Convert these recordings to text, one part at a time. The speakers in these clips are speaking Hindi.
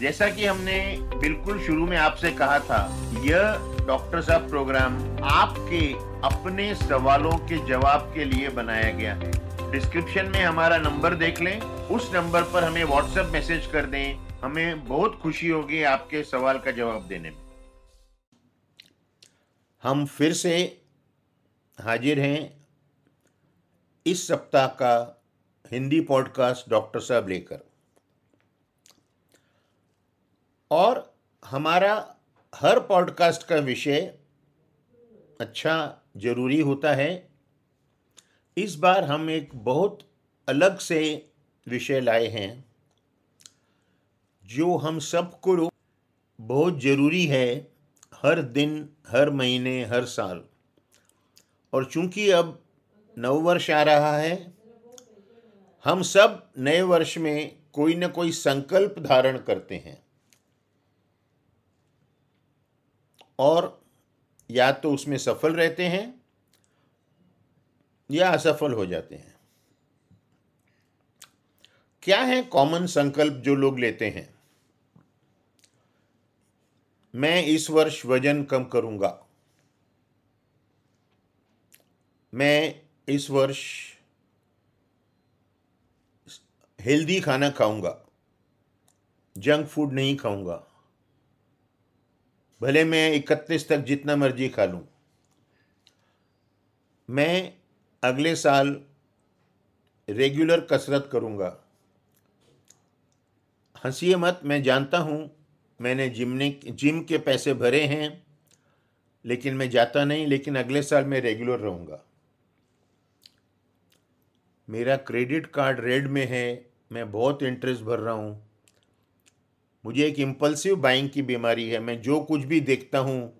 जैसा कि हमने बिल्कुल शुरू में आपसे कहा था, यह डॉक्टर साहब प्रोग्राम आपके अपने सवालों के जवाब के लिए बनाया गया है। डिस्क्रिप्शन में हमारा नंबर देख लें। उस नंबर पर हमें व्हाट्सएप मैसेज कर दें। हमें बहुत खुशी होगी आपके सवाल का जवाब देने में। हम फिर से हाजिर हैं इस सप्ताह का हिंदी पॉडकास्ट डॉक्टर साहब लेकर। और हमारा हर पॉडकास्ट का विषय अच्छा ज़रूरी होता है। इस बार हम एक बहुत अलग से विषय लाए हैं, जो हम सबको बहुत ज़रूरी है हर दिन, हर महीने, हर साल। और चूँकि अब नववर्ष आ रहा है, हम सब नए वर्ष में कोई ना कोई संकल्प धारण करते हैं। और या तो उसमें सफल रहते हैं या असफल हो जाते हैं। क्या है कॉमन संकल्प जो लोग लेते हैं? मैं इस वर्ष वज़न कम करूँगा। मैं इस वर्ष हेल्दी खाना खाऊँगा। जंक फ़ूड नहीं खाऊँगा। भले मैं इकतीस तक जितना मर्ज़ी खा लूँ। मैं अगले साल रेगुलर कसरत करूँगा। हंसीए मत, मैं जानता हूँ मैंने जिमने जिम के पैसे भरे हैं, लेकिन मैं जाता नहीं, लेकिन अगले साल मैं रेगुलर रहूँगा। मेरा क्रेडिट कार्ड रेड में है, मैं बहुत इंटरेस्ट भर रहा हूँ। मुझे एक इम्पल्सिव बाइंग की बीमारी है, मैं जो कुछ भी देखता हूँ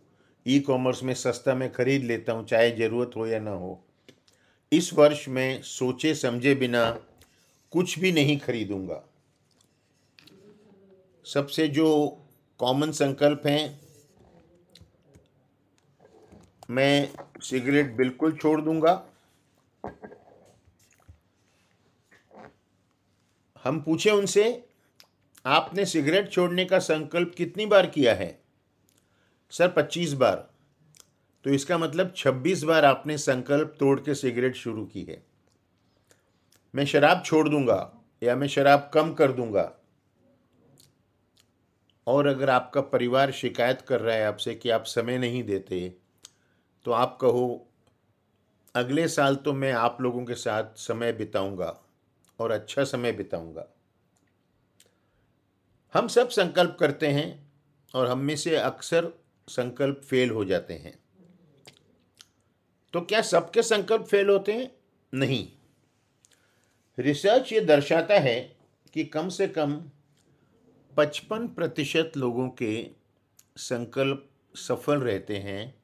ई कॉमर्स में सस्ता में ख़रीद लेता हूँ, चाहे ज़रूरत हो या ना हो। इस वर्ष में सोचे समझे बिना कुछ भी नहीं खरीदूँगा। सबसे जो कॉमन संकल्प हैं, मैं सिगरेट बिल्कुल छोड़ दूँगा। हम पूछे उनसे आपने सिगरेट छोड़ने का संकल्प कितनी बार किया है? सर, पच्चीस बार। तो इसका मतलब 26 बार आपने संकल्प तोड़ के सिगरेट शुरू की है। मैं शराब छोड़ दूँगा या मैं शराब कम कर दूँगा? और अगर आपका परिवार शिकायत कर रहा है आपसे कि आप समय नहीं देते तो आप कहो, अगले साल तो मैं आप लोगों के साथ समय बिताऊँगा और अच्छा समय बिताऊँगा। हम सब संकल्प करते हैं और हम में से अक्सर संकल्प फेल हो जाते हैं। तो क्या सबके संकल्प फेल होते हैं? नहीं। रिसर्च ये दर्शाता है कि कम से कम 55 प्रतिशत लोगों के संकल्प सफल रहते हैं।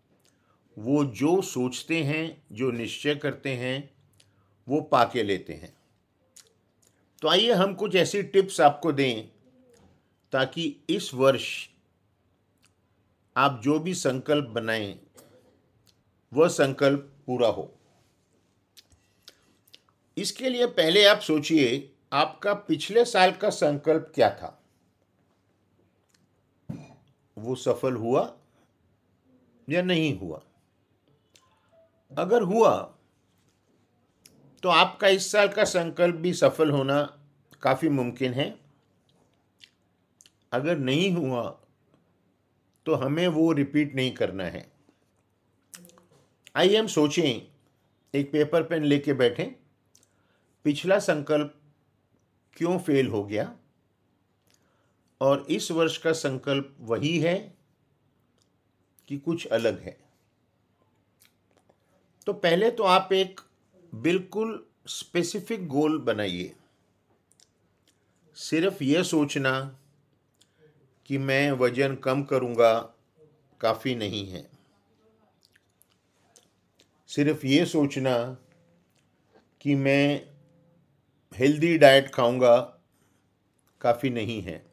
वो जो सोचते हैं, जो निश्चय करते हैं, वो पाके लेते हैं। तो आइए हम कुछ ऐसी टिप्स आपको दें ताकि इस वर्ष आप जो भी संकल्प बनाएँ, वह संकल्प पूरा हो। इसके लिए पहले आप सोचिए, आपका पिछले साल का संकल्प क्या था? वो सफल हुआ या नहीं हुआ? अगर हुआ तो आपका इस साल का संकल्प भी सफल होना काफ़ी मुमकिन है। अगर नहीं हुआ तो हमें वो रिपीट नहीं करना है। आइए हम सोचें, एक पेपर पेन लेके बैठें। पिछला संकल्प क्यों फेल हो गया? और इस वर्ष का संकल्प वही है कि कुछ अलग है। तो पहले तो आप एक बिल्कुल स्पेसिफिक गोल बनाइए। सिर्फ़ यह सोचना कि मैं वज़न कम करूँगा, काफ़ी नहीं है। सिर्फ़ ये सोचना कि मैं हेल्दी डाइट खाऊँगा, काफ़ी नहीं है।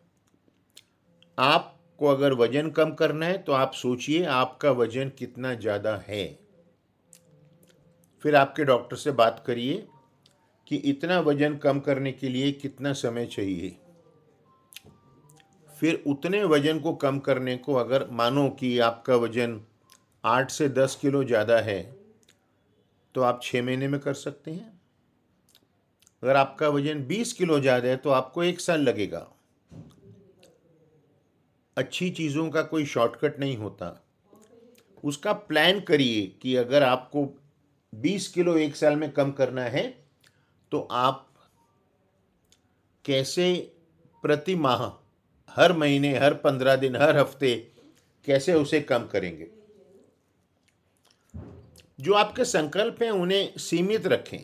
आपको अगर वज़न कम करना है तो आप सोचिए आपका वज़न कितना ज़्यादा है। फिर आपके डॉक्टर से बात करिए कि इतना वज़न कम करने के लिए कितना समय चाहिए। फिर उतने वज़न को कम करने को अगर मानो कि आपका वज़न आठ से दस किलो ज़्यादा है तो आप छः महीने में कर सकते हैं। अगर आपका वज़न बीस किलो ज़्यादा है तो आपको एक साल लगेगा। अच्छी चीज़ों का कोई शॉर्टकट नहीं होता। उसका प्लान करिए कि अगर आपको 20 किलो एक साल में कम करना है तो आप कैसे प्रति माह हर महीने, हर पंद्रह दिन, हर हफ़्ते कैसे उसे कम करेंगे? जो आपके संकल्प हैं, उन्हें सीमित रखें।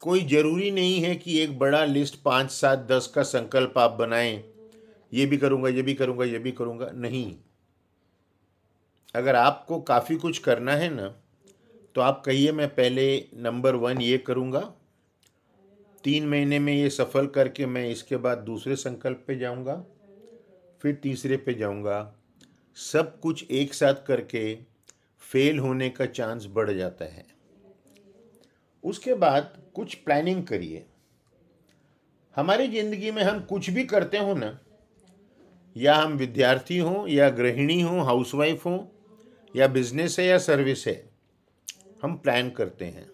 कोई ज़रूरी नहीं है कि एक बड़ा लिस्ट पाँच, सात, दस का संकल्प आप बनाएँ। ये भी करूँगा, ये भी करूँगा, ये भी करूँगा। नहीं। अगर आपको काफ़ी कुछ करना है ना तो आप कहिए, मैं पहले नंबर वन ये करूँगा। तीन महीने में ये सफल करके मैं इसके बाद दूसरे संकल्प पे जाऊँगा, फिर तीसरे पे जाऊँगा। सब कुछ एक साथ करके फेल होने का चांस बढ़ जाता है। उसके बाद कुछ प्लानिंग करिए। हमारी ज़िंदगी में हम कुछ भी करते हो ना, या हम विद्यार्थी हों, या गृहिणी हों हाउसवाइफ हों, या बिज़नेस है या सर्विस है, हम प्लान करते हैं।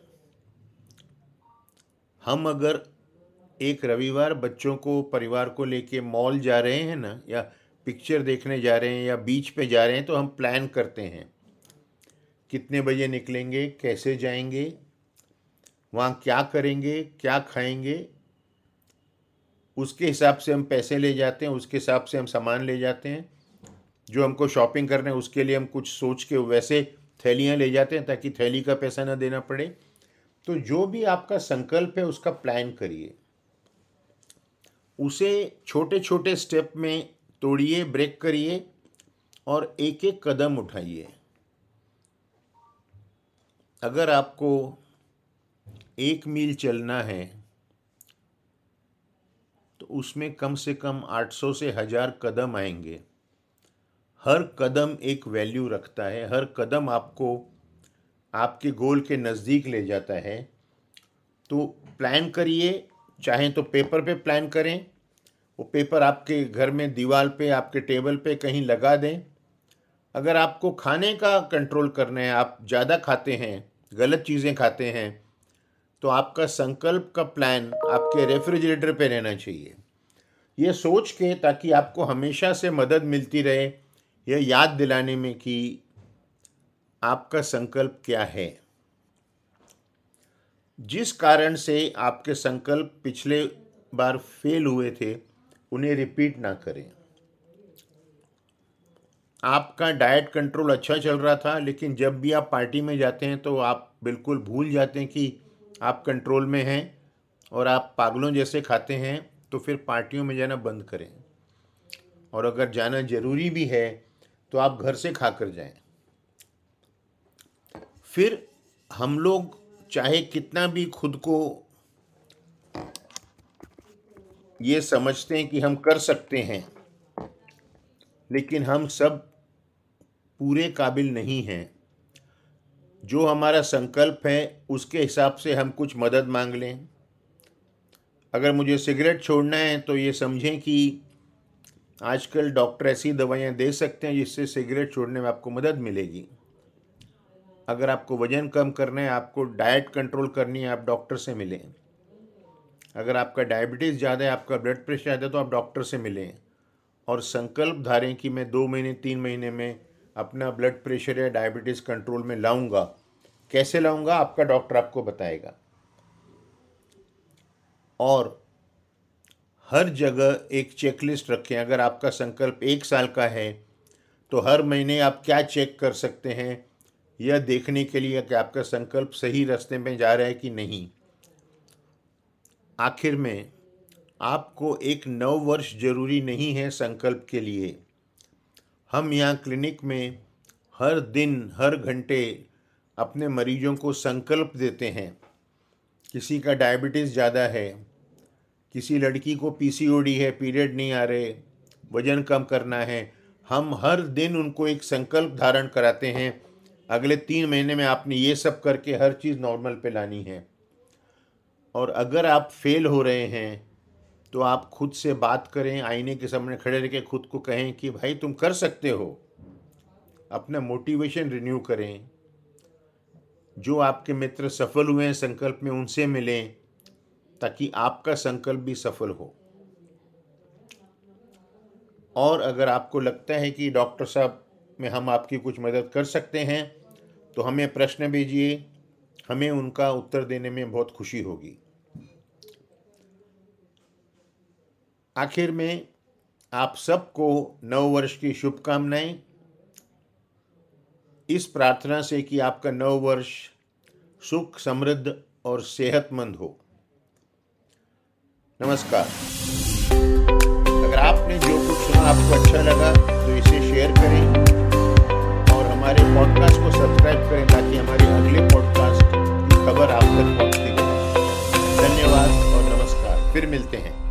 हम अगर एक रविवार बच्चों को, परिवार को लेके मॉल जा रहे हैं ना, या पिक्चर देखने जा रहे हैं, या बीच पे जा रहे हैं तो हम प्लान करते हैं। कितने बजे निकलेंगे, कैसे जाएँगे, वहाँ क्या करेंगे, क्या खाएँगे, उसके हिसाब से हम पैसे ले जाते हैं, उसके हिसाब से हम सामान ले जाते हैं। जो हमको शॉपिंग करना है, उसके लिए हम कुछ सोच के वैसे थैलियाँ ले जाते हैं, ताकि थैली का पैसा ना देना पड़े। तो जो भी आपका संकल्प है, उसका प्लान करिए। उसे छोटे छोटे स्टेप में तोड़िए ब्रेक करिए और एक एक कदम उठाइए। अगर आपको एक मील चलना है तो उसमें कम से कम 800 से हज़ार कदम आएँगे। हर कदम एक वैल्यू रखता है, हर कदम आपको आपके गोल के नज़दीक ले जाता है तो प्लान करिए, चाहें तो पेपर पे प्लान करें, वो पेपर आपके घर में दीवार पे, आपके टेबल पे कहीं लगा दें। अगर आपको खाने का कंट्रोल करना है, आप ज़्यादा खाते हैं, गलत चीज़ें खाते हैं तो आपका संकल्प का प्लान आपके रेफ्रिजरेटर पे रहना चाहिए। ये सोच के ताकि आपको हमेशा से मदद मिलती रहे, यह याद दिलाने में कि आपका संकल्प क्या है? जिस कारण से आपके संकल्प पिछले बार फेल हुए थे, उन्हें रिपीट ना करें। आपका डाइट कंट्रोल अच्छा चल रहा था, लेकिन जब भी आप पार्टी में जाते हैं तो आप बिल्कुल भूल जाते हैं कि आप कंट्रोल में हैं और आप पागलों जैसे खाते हैं तो फिर पार्टियों में जाना बंद करें। और अगर जाना ज़रूरी भी है तो आप घर से खा कर जाएँ। फिर हम लोग चाहे कितना भी खुद को ये समझते हैं कि हम कर सकते हैं, लेकिन हम सब पूरे काबिल नहीं हैं। जो हमारा संकल्प है, उसके हिसाब से हम कुछ मदद मांग लें। अगर मुझे सिगरेट छोड़ना है तो ये समझें कि आजकल डॉक्टर ऐसी दवाइयाँ दे सकते हैं जिससे सिगरेट छोड़ने में आपको मदद मिलेगी। अगर आपको वज़न कम करना है, आपको डाइट कंट्रोल करनी है, आप डॉक्टर से मिलें। अगर आपका डायबिटीज़ ज़्यादा है, आपका ब्लड प्रेशर ज़्यादा है तो आप डॉक्टर से मिलें। और संकल्प धारें कि मैं दो महीने, तीन महीने में अपना ब्लड प्रेशर या डायबिटीज़ कंट्रोल में लाऊँगा। कैसे लाऊँगा, आपका डॉक्टर आपको बताएगा। और हर जगह एक चेकलिस्ट रखें। अगर आपका संकल्प एक साल का है तो हर महीने आप क्या चेक कर सकते हैं? यह देखने के लिए कि आपका संकल्प सही रास्ते में जा रहा है कि नहीं। आखिर में आपको एक नव वर्ष ज़रूरी नहीं है संकल्प के लिए। हम यहाँ क्लिनिक में हर दिन, हर घंटे अपने मरीजों को संकल्प देते हैं। किसी का डायबिटीज़ ज़्यादा है, किसी लड़की को पीसीओडी है, पीरियड नहीं आ रहे, वज़न कम करना है, हम हर दिन उनको एक संकल्प धारण कराते हैं। अगले तीन महीने में आपने ये सब करके हर चीज़ नॉर्मल पे लानी है। और अगर आप फेल हो रहे हैं तो आप खुद से बात करें, आईने के सामने खड़े रह के खुद को कहें कि, भाई, तुम कर सकते हो। अपना मोटिवेशन रिन्यू करें। जो आपके मित्र सफल हुए हैं, संकल्प में उनसे मिलें, ताकि आपका संकल्प भी सफल हो। और अगर आपको लगता है कि डॉक्टर साहब में हम आपकी कुछ मदद कर सकते हैं तो हमें प्रश्न भेजिए। हमें उनका उत्तर देने में बहुत खुशी होगी। आखिर में आप सबको नव वर्ष की शुभकामनाएँ। इस प्रार्थना से कि आपका नव वर्ष सुख, समृद्ध और सेहतमंद हो। नमस्कार। अगर आपने जो कुछ सुना आपको अच्छा लगा तो इसे शेयर करें। हमारे पॉडकास्ट को सब्सक्राइब करें ताकि हमारे अगले पॉडकास्ट की खबर आप तक पहुँचती रहे। धन्यवाद और नमस्कार। फिर मिलते हैं।